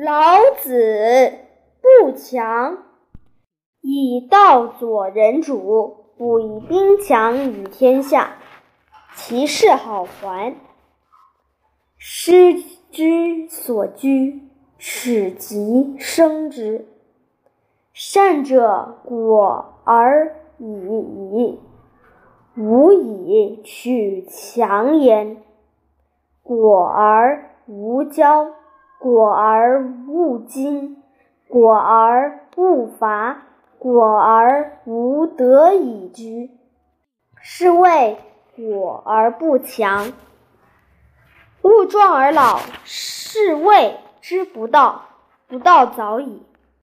老子不强，以道佐人主，不以兵强于天下，其势好还。师之所居，耻及生之。善者果而已矣，无以取强焉。果而无骄。果而勿矜，果而勿伐，果而无得以居，是谓果而不强。物壮而老，是谓之不道，不道早已。